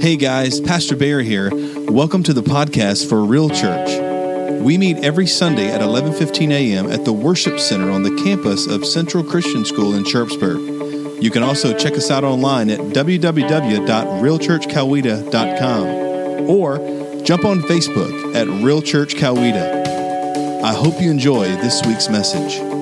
Hey guys, Pastor Bear here. Welcome to the podcast for Real Church. We meet every Sunday at 11:15 a.m. at the Worship Center on the campus of Central Christian School in Sharpsburg. You can also check us out online at www.realchurchcoweta.com or jump on Facebook at Real Church Coweta. I hope you enjoy this week's message.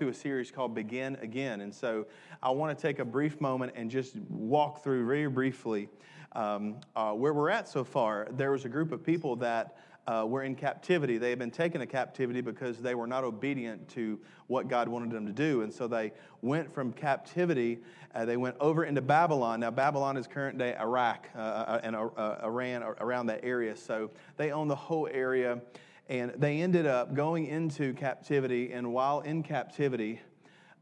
Through a series called Begin Again. And so I want to take a brief moment and just walk through very briefly um, uh, where we're at so far. There was a group of people that uh, were in captivity. They had been taken to captivity because they were not obedient to what God wanted them to do. And so they went from captivity, uh, they went over into Babylon. Now, Babylon is current day Iraq uh, uh, and uh, Iran, around that area. So they own the whole area. And they ended up going into captivity, and while in captivity,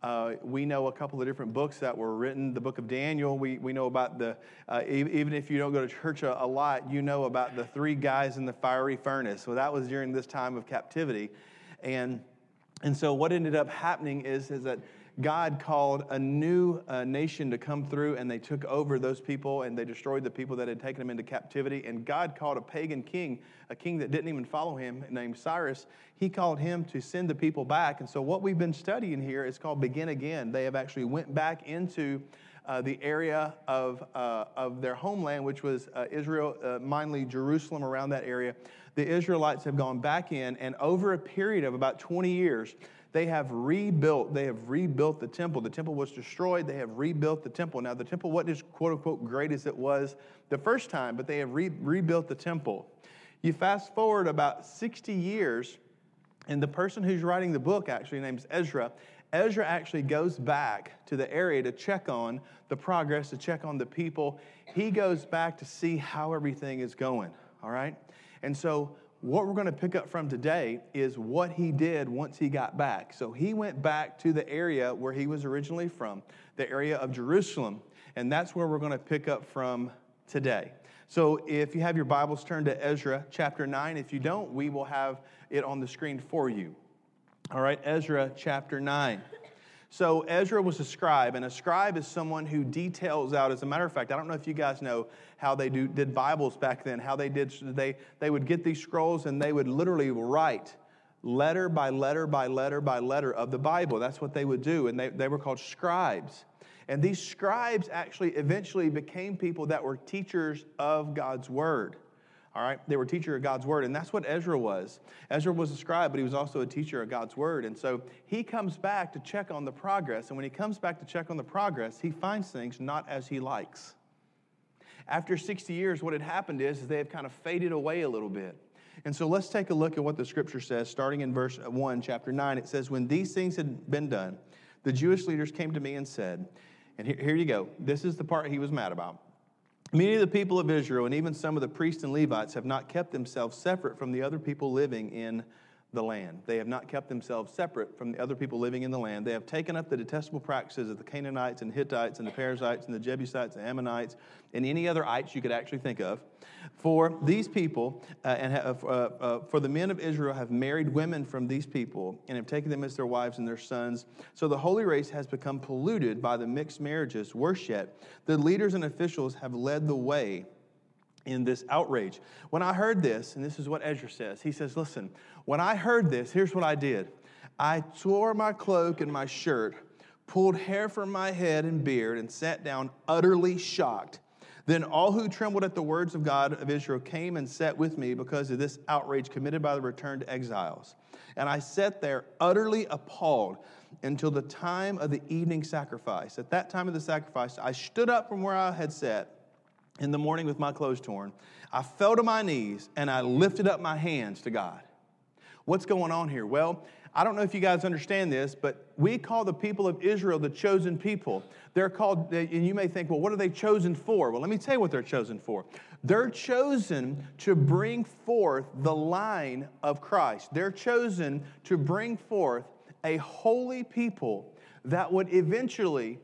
uh, we know a couple of different books that were written. The book of Daniel, we, we know about the, uh, even if you don't go to church a, a, lot, you know about the three guys in the fiery furnace. So that was during this time of captivity. And, and so what ended up happening is, is that God called a new uh, nation to come through, and they took over those people and they destroyed the people that had taken them into captivity. And God called a pagan king, a king that didn't even follow him, named Cyrus. He called him to send the people back. And so, what we've been studying here is called Begin Again. They have actually went back into uh, the area of, uh, of their homeland, which was uh, Israel, uh, mainly Jerusalem, around that area. The Israelites have gone back in, and over a period of about 20 years, they have rebuilt, they have rebuilt the temple. The temple was destroyed, they have rebuilt the temple. Now, the temple wasn't as quote unquote great as it was the first time, but they have re- rebuilt the temple. You fast forward about 60 years, and the person who's writing the book actually named Ezra. Ezra actually goes back to the area to check on the progress, to check on the people. He goes back to see how everything is going, all right? And so what we're going to pick up from today is what he did once he got back. So he went back to the area where he was originally from, the area of Jerusalem, and that's where we're going to pick up from today. So if you have your Bibles, turned to Ezra chapter 9. If you don't, we will have it on the screen for you. All right, Ezra chapter 9. So Ezra was a scribe, and a scribe is someone who details out. As a matter of fact, I don't know if you guys know how they do, did Bibles back then. How they did they they would get these scrolls and they would literally write letter by letter by letter by letter of the Bible. That's what they would do, and they, they were called scribes. And these scribes actually eventually became people that were teachers of God's word. All right, they were teacher of God's word, and that's what Ezra was. Ezra was a scribe, but he was also a teacher of God's word. And so he comes back to check on the progress. And when he comes back to check on the progress, he finds things not as he likes. After 60 years, what had happened is, is they have kind of faded away a little bit. And so let's take a look at what the scripture says, starting in verse 1, chapter 9. It says, When these things had been done, the Jewish leaders came to me and said, and here, here you go. This is the part he was mad about. Many of the people of Israel and even some of the priests and Levites have not kept themselves separate from the other people living in the land. They have not kept themselves separate from the other people living in the land. They have taken up the detestable practices of the Canaanites and Hittites and the Perizzites and the Jebusites and Ammonites and any other ites you could actually think of. For these people uh, and have, uh, uh, for the men of Israel have married women from these people and have taken them as their wives and their sons. So the holy race has become polluted by the mixed marriages. Worse yet, the leaders and officials have led the way in this outrage. When I heard this, and this is what Ezra says, he says, Listen, when I heard this, here's what I did I tore my cloak and my shirt, pulled hair from my head and beard, and sat down utterly shocked. Then all who trembled at the words of God of Israel came and sat with me because of this outrage committed by the returned exiles. And I sat there utterly appalled until the time of the evening sacrifice. At that time of the sacrifice, I stood up from where I had sat in the morning with my clothes torn, I fell to my knees and I lifted up my hands to God. What's going on here? Well, I don't know if you guys understand this, but we call the people of Israel the chosen people. They're called, and you may think, well, what are they chosen for? Well, let me tell you what they're chosen for. They're chosen to bring forth the line of Christ. They're chosen to bring forth a holy people that would eventually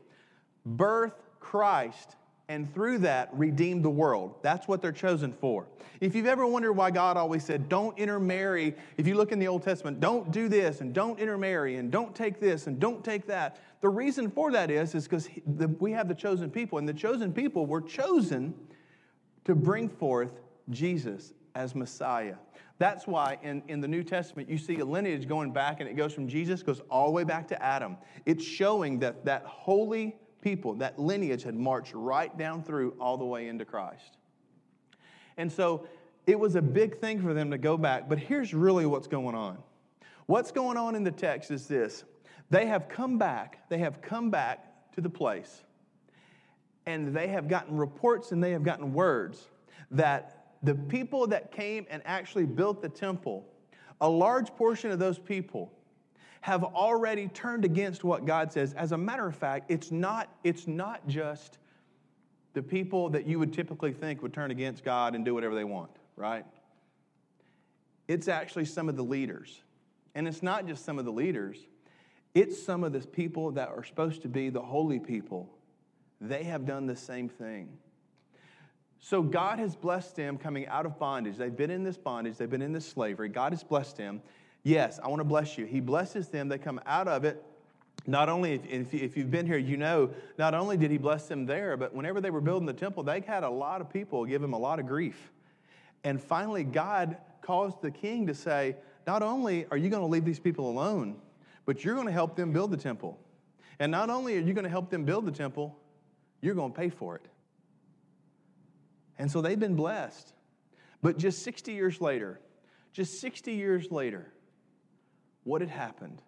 birth Christ and through that redeem the world. That's what they're chosen for. If you've ever wondered why God always said, don't intermarry, if you look in the Old Testament, don't do this and don't intermarry and don't take this and don't take that. The reason for that is, is because we have the chosen people, and the chosen people were chosen to bring forth Jesus as Messiah. That's why in, in the New Testament you see a lineage going back, and it goes from Jesus, goes all the way back to Adam. It's showing that that holy people, that lineage had marched right down through all the way into Christ. And so it was a big thing for them to go back. But here's really what's going on. What's going on in the text is this they have come back, they have come back to the place, and they have gotten reports and they have gotten words that the people that came and actually built the temple, a large portion of those people have already turned against what God says. As a matter of fact, it's not, it's not just the people that you would typically think would turn against God and do whatever they want, right? It's actually some of the leaders. And it's not just some of the leaders, it's some of the people that are supposed to be the holy people. They have done the same thing. So God has blessed them coming out of bondage. They've been in this bondage, they've been in this slavery. God has blessed them. Yes, I want to bless you. He blesses them. They come out of it. Not only, if, if you've been here, you know, not only did he bless them there, but whenever they were building the temple, they had a lot of people give him a lot of grief. And finally, God caused the king to say, Not only are you going to leave these people alone, but you're going to help them build the temple. And not only are you going to help them build the temple, you're going to pay for it. And so they've been blessed. But just 60 years later, just 60 years later, what had happened?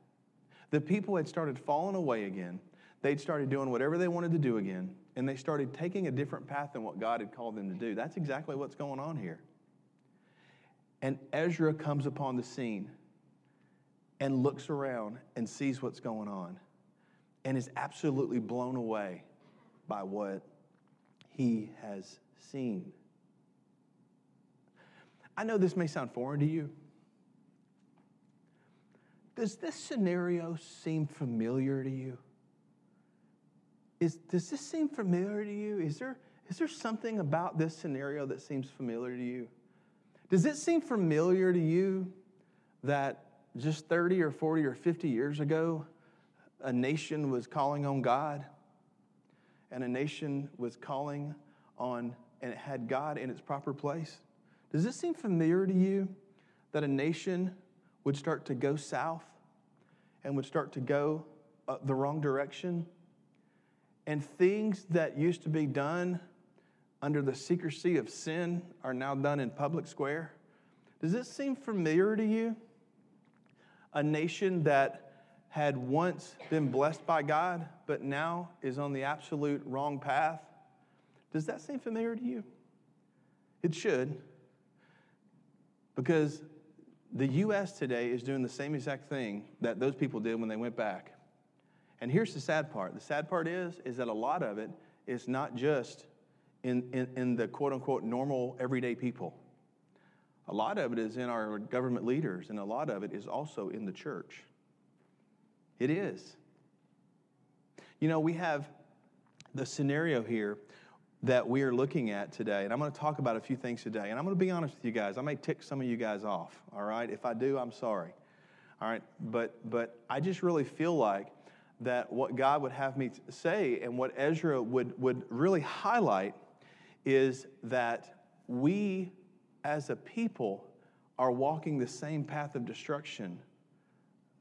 The people had started falling away again. They'd started doing whatever they wanted to do again, and they started taking a different path than what God had called them to do. That's exactly what's going on here. And Ezra comes upon the scene and looks around and sees what's going on and is absolutely blown away by what he has seen. I know this may sound foreign to you. Does this scenario seem familiar to you? Is, does this seem familiar to you? Is there, is there something about this scenario that seems familiar to you? Does it seem familiar to you that just 30 or 40 or 50 years ago, a nation was calling on God and a nation was calling on and it had God in its proper place? Does it seem familiar to you that a nation would start to go south and would start to go uh, the wrong direction. And things that used to be done under the secrecy of sin are now done in public square. Does this seem familiar to you? A nation that had once been blessed by God, but now is on the absolute wrong path. Does that seem familiar to you? It should. Because the U.S. today is doing the same exact thing that those people did when they went back. And here's the sad part. The sad part is, is that a lot of it is not just in, in, in the quote unquote normal everyday people. A lot of it is in our government leaders, and a lot of it is also in the church. It is. You know, we have the scenario here that we are looking at today. And I'm going to talk about a few things today. And I'm going to be honest with you guys. I may tick some of you guys off, all right? If I do, I'm sorry. All right? But but I just really feel like that what God would have me say and what Ezra would would really highlight is that we as a people are walking the same path of destruction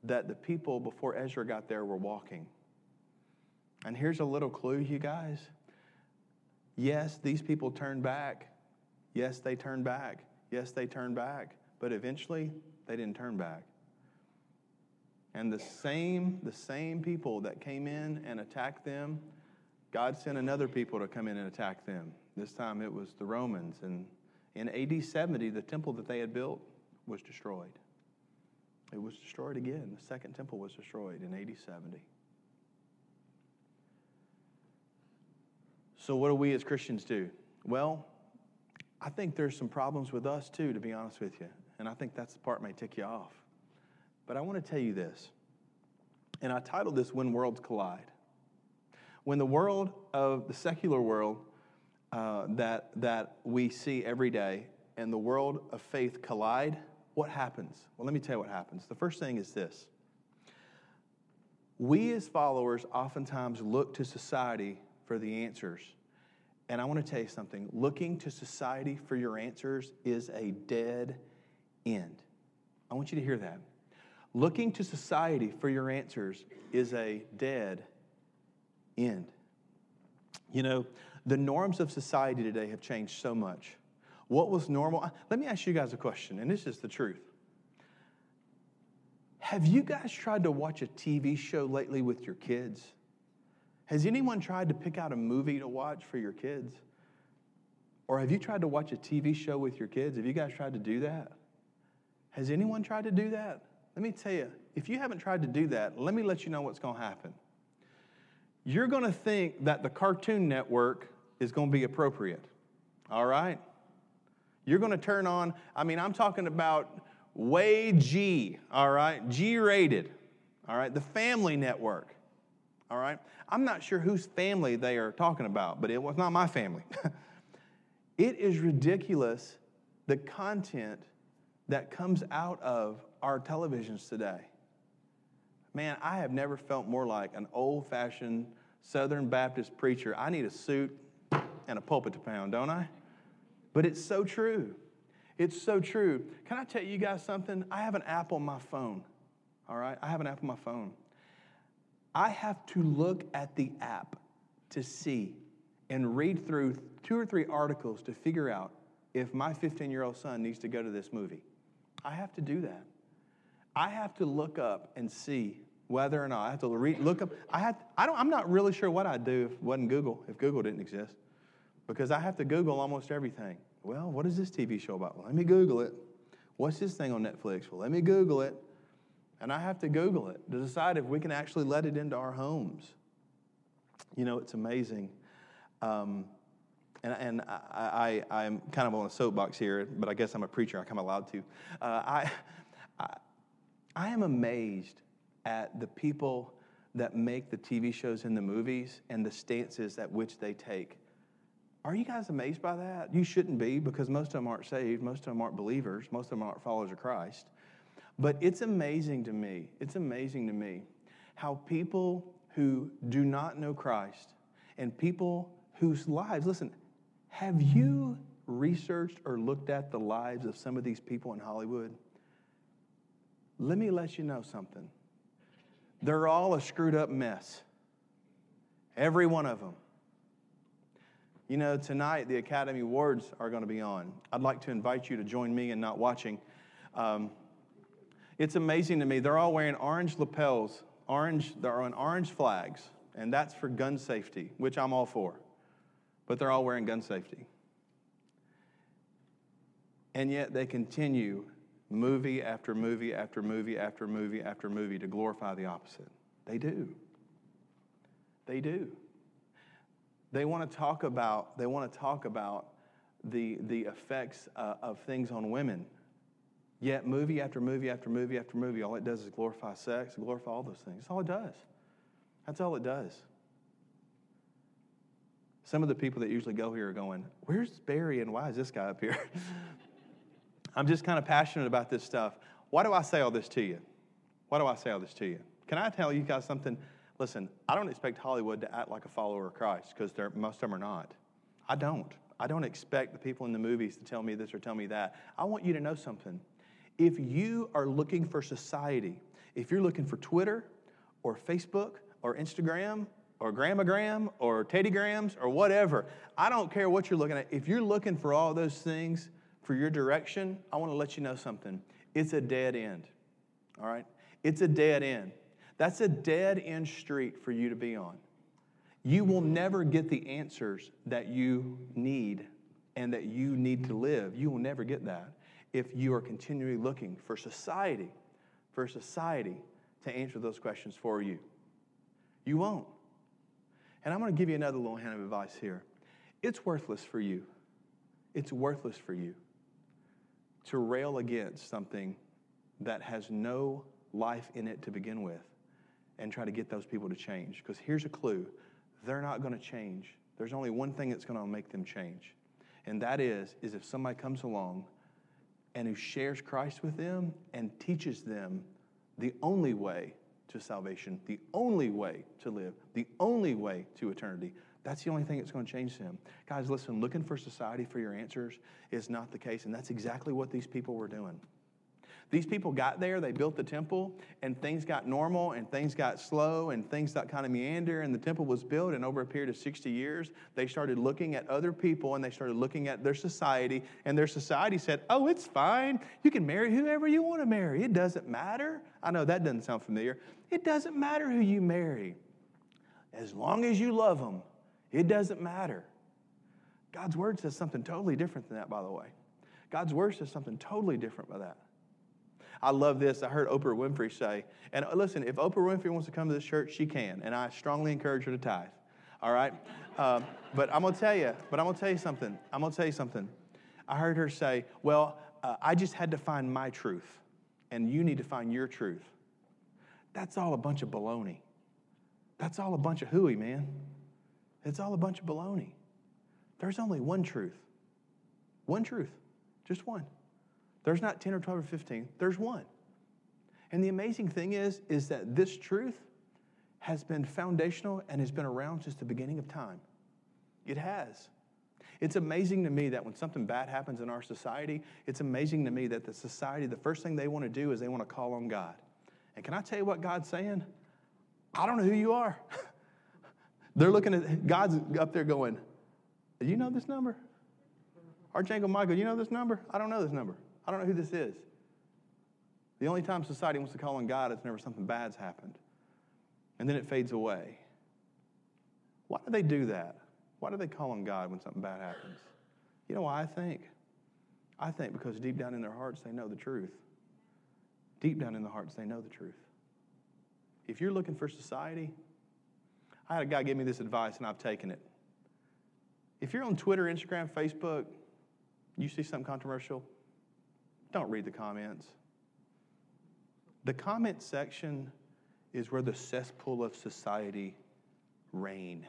that the people before Ezra got there were walking. And here's a little clue, you guys Yes, these people turned back. Yes, they turned back. Yes, they turned back. But eventually, they didn't turn back. And the same, the same people that came in and attacked them, God sent another people to come in and attack them. This time it was the Romans. And in AD 70, the temple that they had built was destroyed. It was destroyed again. The second temple was destroyed in AD 70. So, what do we as Christians do? Well, I think there's some problems with us too, to be honest with you. And I think that's the part that may tick you off. But I want to tell you this. And I titled this When Worlds Collide. When the world of the secular world uh, that, that we see every day and the world of faith collide, what happens? Well, let me tell you what happens. The first thing is this we as followers oftentimes look to society for the answers. And I want to tell you something looking to society for your answers is a dead end. I want you to hear that. Looking to society for your answers is a dead end. You know, the norms of society today have changed so much. What was normal? Let me ask you guys a question, and this is the truth. Have you guys tried to watch a TV show lately with your kids? Has anyone tried to pick out a movie to watch for your kids? Or have you tried to watch a TV show with your kids? Have you guys tried to do that? Has anyone tried to do that? Let me tell you, if you haven't tried to do that, let me let you know what's going to happen. You're going to think that the Cartoon Network is going to be appropriate. All right? You're going to turn on, I mean, I'm talking about way G, all right? G rated, all right? The Family Network, all right? I'm not sure whose family they are talking about, but it was not my family. it is ridiculous the content that comes out of our televisions today. Man, I have never felt more like an old fashioned Southern Baptist preacher. I need a suit and a pulpit to pound, don't I? But it's so true. It's so true. Can I tell you guys something? I have an app on my phone. All right? I have an app on my phone. I have to look at the app to see and read through two or three articles to figure out if my 15 year old son needs to go to this movie. I have to do that. I have to look up and see whether or not I have to read, look up. I have, I don't, I'm not really sure what I'd do if it wasn't Google, if Google didn't exist, because I have to Google almost everything. Well, what is this TV show about? Well, let me Google it. What's this thing on Netflix? Well, let me Google it. And I have to Google it to decide if we can actually let it into our homes. You know, it's amazing. Um, and, and I, am kind of on a soapbox here, but I guess I'm a preacher. I'm allowed to. Uh, I, I, I am amazed at the people that make the TV shows and the movies and the stances at which they take. Are you guys amazed by that? You shouldn't be because most of them aren't saved, most of them aren't believers, most of them aren't followers of Christ. But it's amazing to me, it's amazing to me how people who do not know Christ and people whose lives, listen, have you researched or looked at the lives of some of these people in Hollywood? Let me let you know something. They're all a screwed up mess. Every one of them. You know, tonight the Academy Awards are going to be on. I'd like to invite you to join me in not watching. Um, it's amazing to me. They're all wearing orange lapels, orange, they're on orange flags, and that's for gun safety, which I'm all for. But they're all wearing gun safety. And yet they continue movie after movie after movie after movie after movie to glorify the opposite. They do. They do. They want to talk about, they want to talk about the, the effects uh, of things on women. Yet, movie after movie after movie after movie, all it does is glorify sex, glorify all those things. That's all it does. That's all it does. Some of the people that usually go here are going, Where's Barry and why is this guy up here? I'm just kind of passionate about this stuff. Why do I say all this to you? Why do I say all this to you? Can I tell you guys something? Listen, I don't expect Hollywood to act like a follower of Christ because most of them are not. I don't. I don't expect the people in the movies to tell me this or tell me that. I want you to know something. If you are looking for society, if you're looking for Twitter or Facebook or Instagram or Gramagram or Teddygrams or whatever, I don't care what you're looking at. If you're looking for all those things, for your direction, I want to let you know something. It's a dead end. All right? It's a dead end. That's a dead end street for you to be on. You will never get the answers that you need and that you need to live. You will never get that if you are continually looking for society, for society to answer those questions for you. You won't. And I'm going to give you another little hand of advice here. It's worthless for you. It's worthless for you to rail against something that has no life in it to begin with and try to get those people to change. Because here's a clue they're not going to change there's only one thing that's going to make them change. And that is, is if somebody comes along and who shares Christ with them and teaches them the only way to salvation, the only way to live, the only way to eternity. That's the only thing that's going to change them. Guys, listen, looking for society for your answers is not the case, and that's exactly what these people were doing. These people got there, they built the temple, and things got normal, and things got slow, and things got kind of meander, and the temple was built, and over a period of 60 years, they started looking at other people, and they started looking at their society, and their society said, oh, it's fine. You can marry whoever you want to marry. It doesn't matter. I know that doesn't sound familiar. It doesn't matter who you marry. As long as you love them, it doesn't matter. God's word says something totally different than that, by the way. God's word says something totally different by that. I love this. I heard Oprah Winfrey say, and listen, if Oprah Winfrey wants to come to this church, she can, and I strongly encourage her to tithe. All right, um, but I'm gonna tell you. But I'm gonna tell you something. I'm gonna tell you something. I heard her say, "Well, uh, I just had to find my truth, and you need to find your truth." That's all a bunch of baloney. That's all a bunch of hooey, man. It's all a bunch of baloney. There's only one truth. One truth. Just one. There's not 10 or 12 or 15, there's one. And the amazing thing is, is that this truth has been foundational and has been around since the beginning of time. It has. It's amazing to me that when something bad happens in our society, it's amazing to me that the society, the first thing they want to do is they want to call on God. And can I tell you what God's saying? I don't know who you are. They're looking at God's up there going, Do you know this number? Archangel Michael, you know this number? I don't know this number. I don't know who this is. The only time society wants to call on God is whenever something bad's happened. And then it fades away. Why do they do that? Why do they call on God when something bad happens? You know why I think? I think because deep down in their hearts they know the truth. Deep down in their hearts they know the truth. If you're looking for society, I had a guy give me this advice and I've taken it. If you're on Twitter, Instagram, Facebook, you see something controversial, don't read the comments. The comment section is where the cesspool of society reign.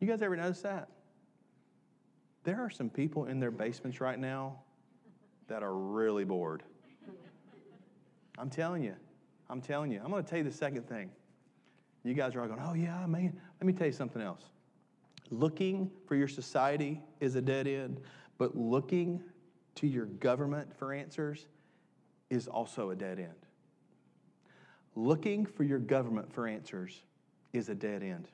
You guys ever notice that? There are some people in their basements right now that are really bored. I'm telling you. I'm telling you. I'm going to tell you the second thing. You guys are all going, oh, yeah, man. Let me tell you something else. Looking for your society is a dead end, but looking to your government for answers is also a dead end. Looking for your government for answers is a dead end.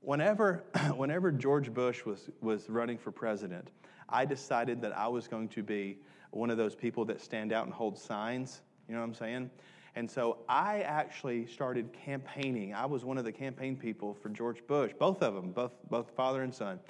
Whenever, whenever George Bush was, was running for president, I decided that I was going to be one of those people that stand out and hold signs. You know what I'm saying? And so I actually started campaigning. I was one of the campaign people for George Bush, both of them, both, both father and son.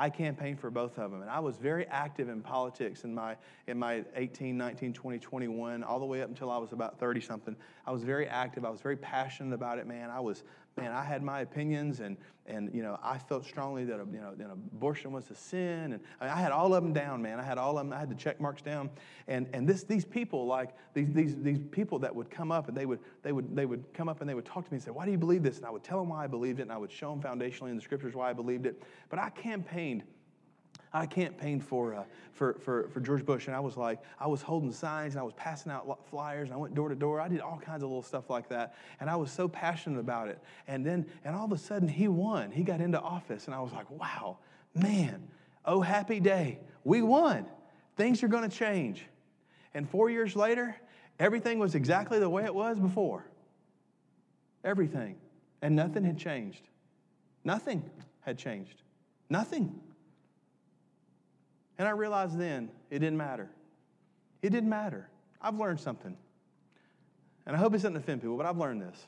I campaigned for both of them. And I was very active in politics in my, in my 18, 19, 20, 21, all the way up until I was about 30 something. I was very active. I was very passionate about it, man. I was, man, I had my opinions and, and you know, I felt strongly that, you know, abortion was a sin. And I, mean, I had all of them down, man. I had all of them, I had the check marks down. And, and this, these people, like these, these, these people that would come up and they would, they, would, they would come up and they would talk to me and say, why do you believe this? And I would tell them why I believed it and I would show them foundationally in the scriptures why I believed it. But I campaigned I campaigned for, uh, for, for, for George Bush, and I was like, I was holding signs, and I was passing out flyers, and I went door to door. I did all kinds of little stuff like that, and I was so passionate about it. And then, and all of a sudden, he won. He got into office, and I was like, wow, man, oh, happy day. We won. Things are going to change. And four years later, everything was exactly the way it was before. Everything. And nothing had changed. Nothing had changed. Nothing. And I realized then it didn't matter. It didn't matter. I've learned something. And I hope it doesn't offend people, but I've learned this.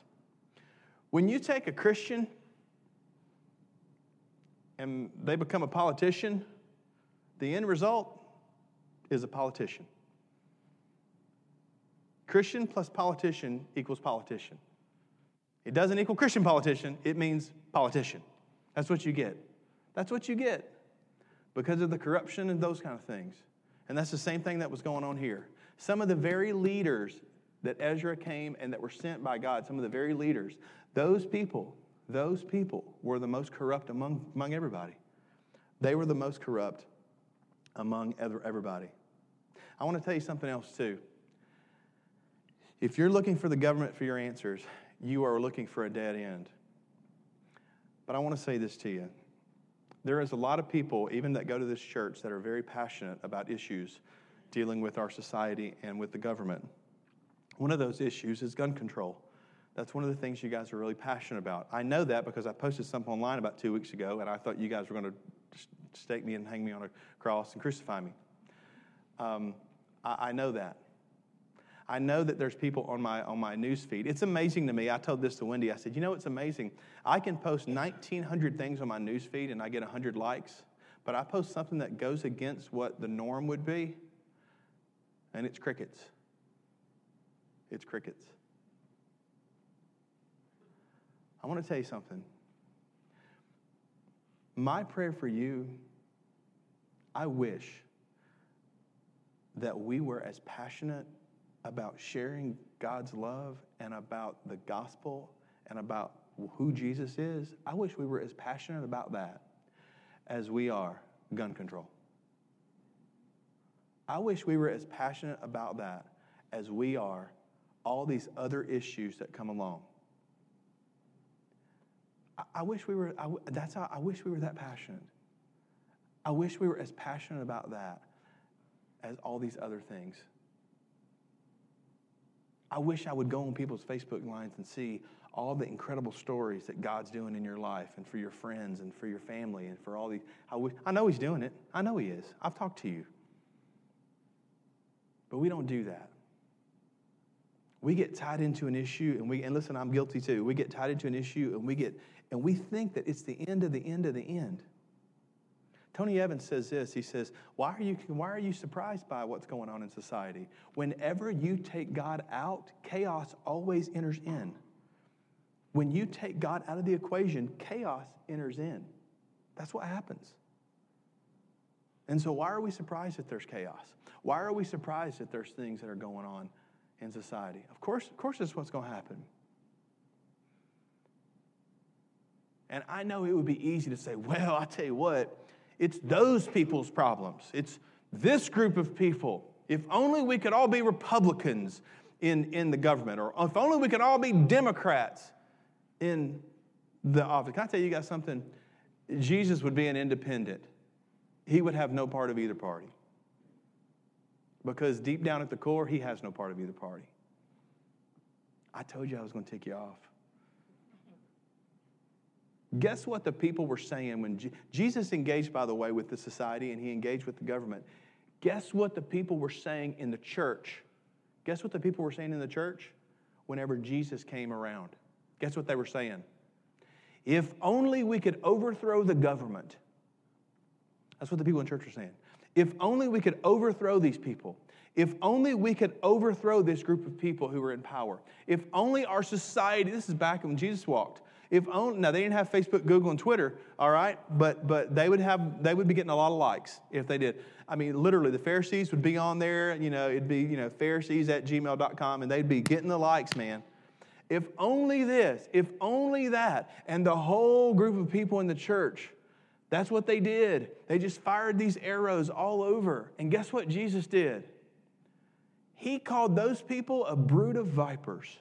When you take a Christian and they become a politician, the end result is a politician. Christian plus politician equals politician. It doesn't equal Christian politician, it means politician. That's what you get. That's what you get because of the corruption and those kind of things. And that's the same thing that was going on here. Some of the very leaders that Ezra came and that were sent by God, some of the very leaders, those people those people were the most corrupt among, among everybody. They were the most corrupt among everybody. I want to tell you something else, too. If you're looking for the government for your answers, you are looking for a dead end. But I want to say this to you. There is a lot of people, even that go to this church, that are very passionate about issues dealing with our society and with the government. One of those issues is gun control. That's one of the things you guys are really passionate about. I know that because I posted something online about two weeks ago, and I thought you guys were going to stake me and hang me on a cross and crucify me. Um, I, I know that. I know that there's people on my on my news feed. It's amazing to me. I told this to Wendy. I said, you know, it's amazing. I can post 1,900 things on my news feed and I get 100 likes, but I post something that goes against what the norm would be, and it's crickets. It's crickets. I want to tell you something. My prayer for you, I wish that we were as passionate about sharing God's love and about the gospel and about who Jesus is. I wish we were as passionate about that as we are gun control. I wish we were as passionate about that as we are all these other issues that come along. I, wish we were, I, that's how, I wish we were that passionate. I wish we were as passionate about that as all these other things. I wish I would go on people's Facebook lines and see all the incredible stories that God's doing in your life and for your friends and for your family and for all these. I, wish, I know He's doing it. I know He is. I've talked to you. But we don't do that. We get tied into an issue and we and listen, I'm guilty too. We get tied into an issue and we get and we think that it's the end of the end of the end. Tony Evans says this. He says, why are, you, why are you surprised by what's going on in society? Whenever you take God out, chaos always enters in. When you take God out of the equation, chaos enters in. That's what happens. And so, why are we surprised that there's chaos? Why are we surprised that there's things that are going on in society. Of course, of course, that's what's going to happen. And I know it would be easy to say, well, I tell you what, it's those people's problems. It's this group of people. If only we could all be Republicans in, in the government, or if only we could all be Democrats in the office. Can I tell you guys something? Jesus would be an independent, he would have no part of either party. Because deep down at the core, he has no part of either party. I told you I was going to take you off. Guess what the people were saying when Je- Jesus engaged, by the way, with the society and he engaged with the government? Guess what the people were saying in the church? Guess what the people were saying in the church whenever Jesus came around? Guess what they were saying? If only we could overthrow the government. That's what the people in church were saying. If only we could overthrow these people. If only we could overthrow this group of people who were in power. If only our society, this is back when Jesus walked. If only, now they didn't have Facebook, Google, and Twitter, all right, but but they would have they would be getting a lot of likes if they did. I mean, literally, the Pharisees would be on there, you know, it'd be, you know, Pharisees at gmail.com, and they'd be getting the likes, man. If only this, if only that, and the whole group of people in the church that's what they did. They just fired these arrows all over. And guess what Jesus did? He called those people a brood of vipers.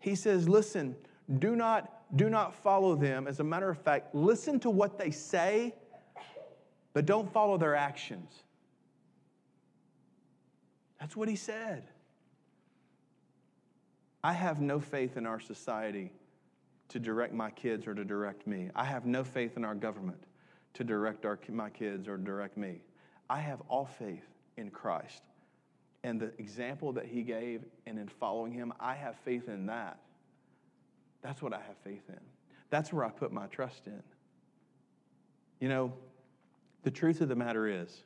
He says, Listen, do not, do not follow them. As a matter of fact, listen to what they say, but don't follow their actions. That's what he said. I have no faith in our society to direct my kids or to direct me. I have no faith in our government to direct our, my kids or direct me. I have all faith in Christ. And the example that he gave and in following him, I have faith in that. That's what I have faith in. That's where I put my trust in. You know, the truth of the matter is,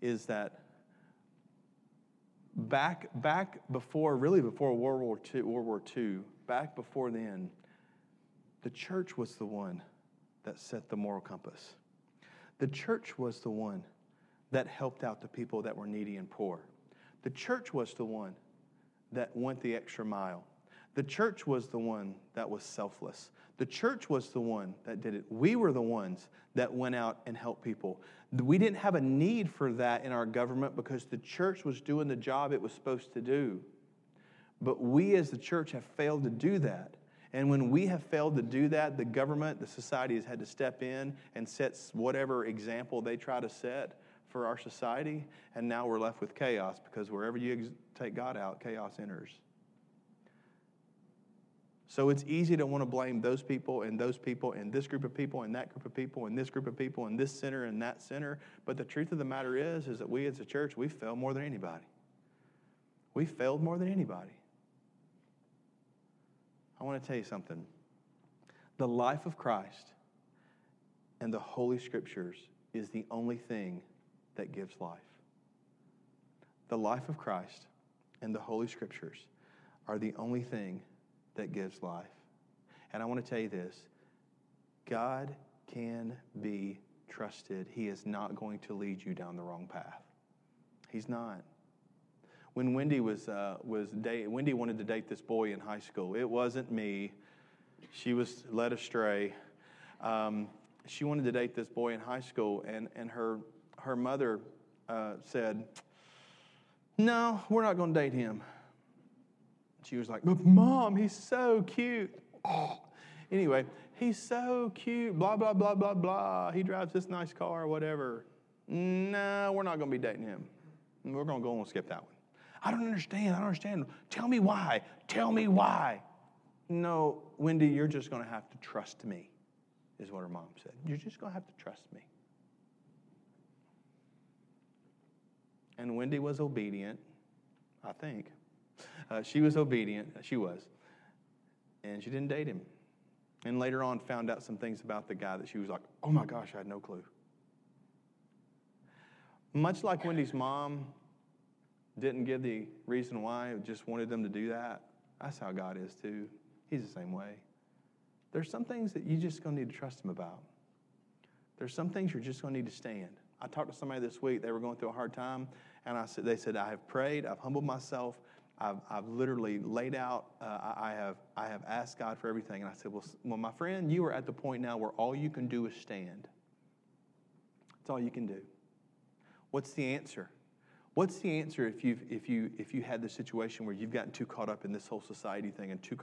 is that back, back before, really before World War II, World War II, back before then, the church was the one that set the moral compass. The church was the one that helped out the people that were needy and poor. The church was the one that went the extra mile. The church was the one that was selfless. The church was the one that did it. We were the ones that went out and helped people. We didn't have a need for that in our government because the church was doing the job it was supposed to do. But we as the church have failed to do that. And when we have failed to do that, the government, the society has had to step in and set whatever example they try to set for our society. And now we're left with chaos because wherever you take God out, chaos enters. So it's easy to want to blame those people and those people and this group of people and that group of people and this group of people and this center and that center. But the truth of the matter is, is that we as a church, we fail more than anybody. We failed more than anybody. I want to tell you something. The life of Christ and the Holy Scriptures is the only thing that gives life. The life of Christ and the Holy Scriptures are the only thing that gives life. And I want to tell you this God can be trusted. He is not going to lead you down the wrong path. He's not. When Wendy was, uh, was Wendy wanted to date this boy in high school. It wasn't me. She was led astray. Um, she wanted to date this boy in high school, and, and her, her mother uh, said, No, we're not going to date him. She was like, But mom, he's so cute. Anyway, he's so cute, blah, blah, blah, blah, blah. He drives this nice car, whatever. No, we're not going to be dating him. We're going to go and skip that one. I don't understand. I don't understand. Tell me why. Tell me why. No, Wendy, you're just going to have to trust me, is what her mom said. You're just going to have to trust me. And Wendy was obedient, I think. Uh, she was obedient. She was. And she didn't date him. And later on, found out some things about the guy that she was like, oh my gosh, I had no clue. Much like Wendy's mom didn't give the reason why, just wanted them to do that. That's how God is too. He's the same way. There's some things that you just gonna need to trust Him about. There's some things you're just gonna need to stand. I talked to somebody this week, they were going through a hard time, and I said, they said, I have prayed, I've humbled myself, I've, I've literally laid out, uh, I, have, I have asked God for everything. And I said, well, well, my friend, you are at the point now where all you can do is stand. That's all you can do. What's the answer? What's the answer if, you've if, you, if you had the situation where you've gotten too caught up in this whole society thing and too,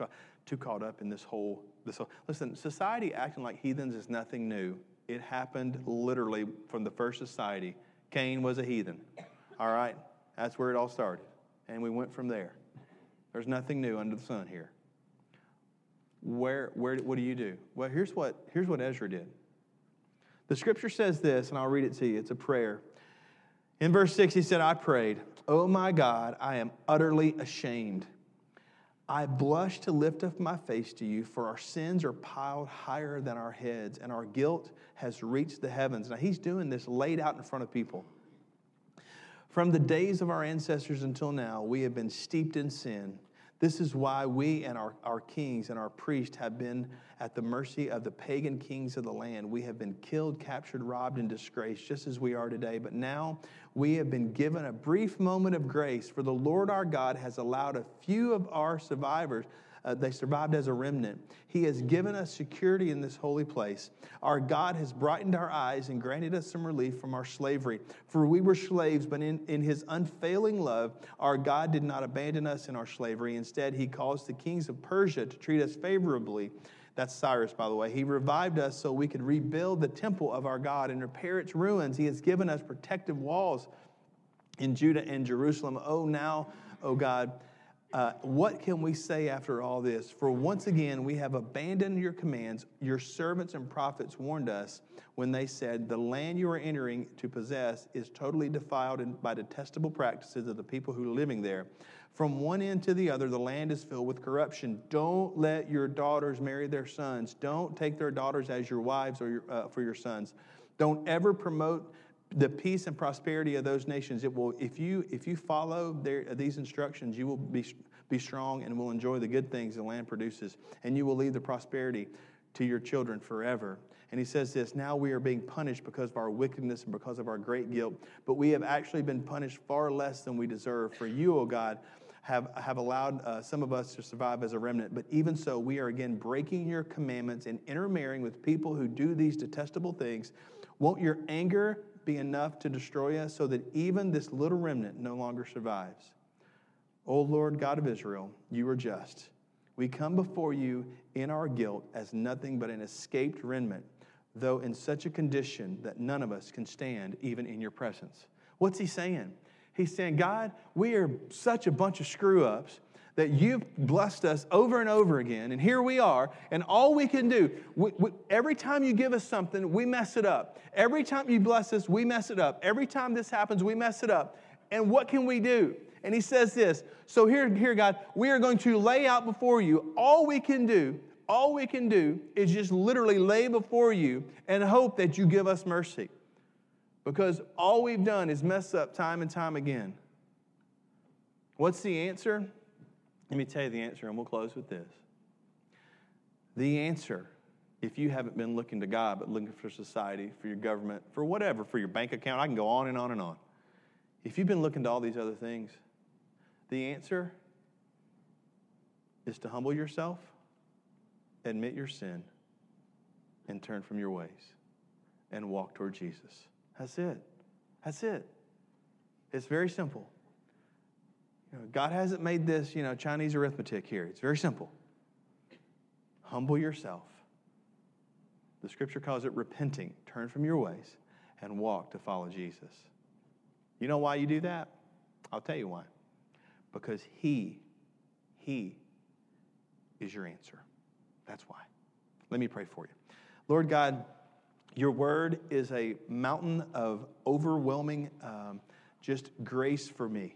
too caught up in this whole, this whole. Listen, society acting like heathens is nothing new. It happened literally from the first society. Cain was a heathen. All right? That's where it all started and we went from there. There's nothing new under the sun here. Where, where, what do you do? Well, here's what, here's what Ezra did. The scripture says this, and I'll read it to you. It's a prayer. In verse 6, he said, I prayed, Oh my God, I am utterly ashamed. I blush to lift up my face to you, for our sins are piled higher than our heads, and our guilt has reached the heavens. Now, he's doing this laid out in front of people. From the days of our ancestors until now, we have been steeped in sin. This is why we and our, our kings and our priests have been at the mercy of the pagan kings of the land. We have been killed, captured, robbed, and disgraced, just as we are today. But now we have been given a brief moment of grace, for the Lord our God has allowed a few of our survivors uh, they survived as a remnant. He has given us security in this holy place. Our God has brightened our eyes and granted us some relief from our slavery. For we were slaves, but in, in his unfailing love, our God did not abandon us in our slavery. Instead, he caused the kings of Persia to treat us favorably. That's Cyrus, by the way. He revived us so we could rebuild the temple of our God and repair its ruins. He has given us protective walls in Judah and Jerusalem. Oh, now, oh God, uh, what can we say after all this? For once again, we have abandoned your commands. Your servants and prophets warned us when they said, The land you are entering to possess is totally defiled by detestable practices of the people who are living there. From one end to the other, the land is filled with corruption. Don't let your daughters marry their sons. Don't take their daughters as your wives or your, uh, for your sons. Don't ever promote the peace and prosperity of those nations it will if you if you follow their, these instructions you will be be strong and will enjoy the good things the land produces and you will leave the prosperity to your children forever and he says this now we are being punished because of our wickedness and because of our great guilt but we have actually been punished far less than we deserve for you o god have, have allowed uh, some of us to survive as a remnant. But even so, we are again breaking your commandments and intermarrying with people who do these detestable things. Won't your anger be enough to destroy us so that even this little remnant no longer survives? O Lord God of Israel, you are just. We come before you in our guilt as nothing but an escaped remnant, though in such a condition that none of us can stand even in your presence. What's he saying? He's saying, God, we are such a bunch of screw ups that you've blessed us over and over again, and here we are, and all we can do, we, we, every time you give us something, we mess it up. Every time you bless us, we mess it up. Every time this happens, we mess it up. And what can we do? And he says this So here, here, God, we are going to lay out before you all we can do. All we can do is just literally lay before you and hope that you give us mercy. Because all we've done is mess up time and time again. What's the answer? Let me tell you the answer, and we'll close with this. The answer, if you haven't been looking to God, but looking for society, for your government, for whatever, for your bank account, I can go on and on and on. If you've been looking to all these other things, the answer is to humble yourself, admit your sin, and turn from your ways and walk toward Jesus. That's it. That's it. It's very simple. Know, God hasn't made this, you know, Chinese arithmetic here. It's very simple. Humble yourself. The scripture calls it repenting. Turn from your ways and walk to follow Jesus. You know why you do that? I'll tell you why. Because He, He is your answer. That's why. Let me pray for you. Lord God, your word is a mountain of overwhelming um, just grace for me.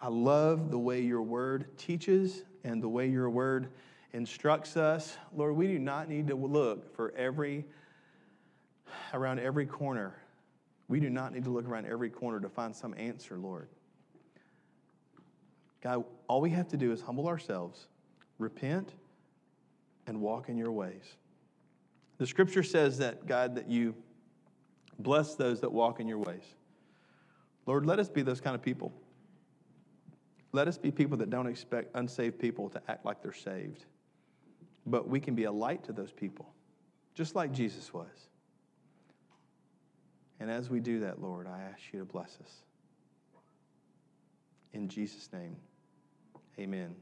I love the way your word teaches and the way your word instructs us. Lord, we do not need to look for every, around every corner. We do not need to look around every corner to find some answer, Lord. God, all we have to do is humble ourselves, repent, and walk in your ways. The scripture says that, God, that you bless those that walk in your ways. Lord, let us be those kind of people. Let us be people that don't expect unsaved people to act like they're saved. But we can be a light to those people, just like Jesus was. And as we do that, Lord, I ask you to bless us. In Jesus' name, amen.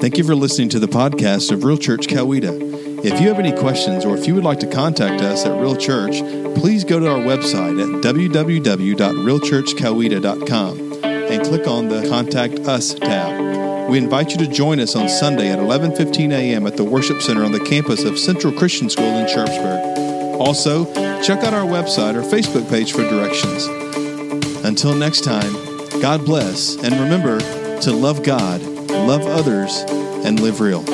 Thank you for listening to the podcast of Real Church Coweta. If you have any questions or if you would like to contact us at Real Church, please go to our website at www.realchurchcoweta.com and click on the Contact Us tab. We invite you to join us on Sunday at 11:15 a.m. at the Worship Center on the campus of Central Christian School in Sharpsburg. Also, check out our website or Facebook page for directions. Until next time, God bless and remember to love God love others, and live real.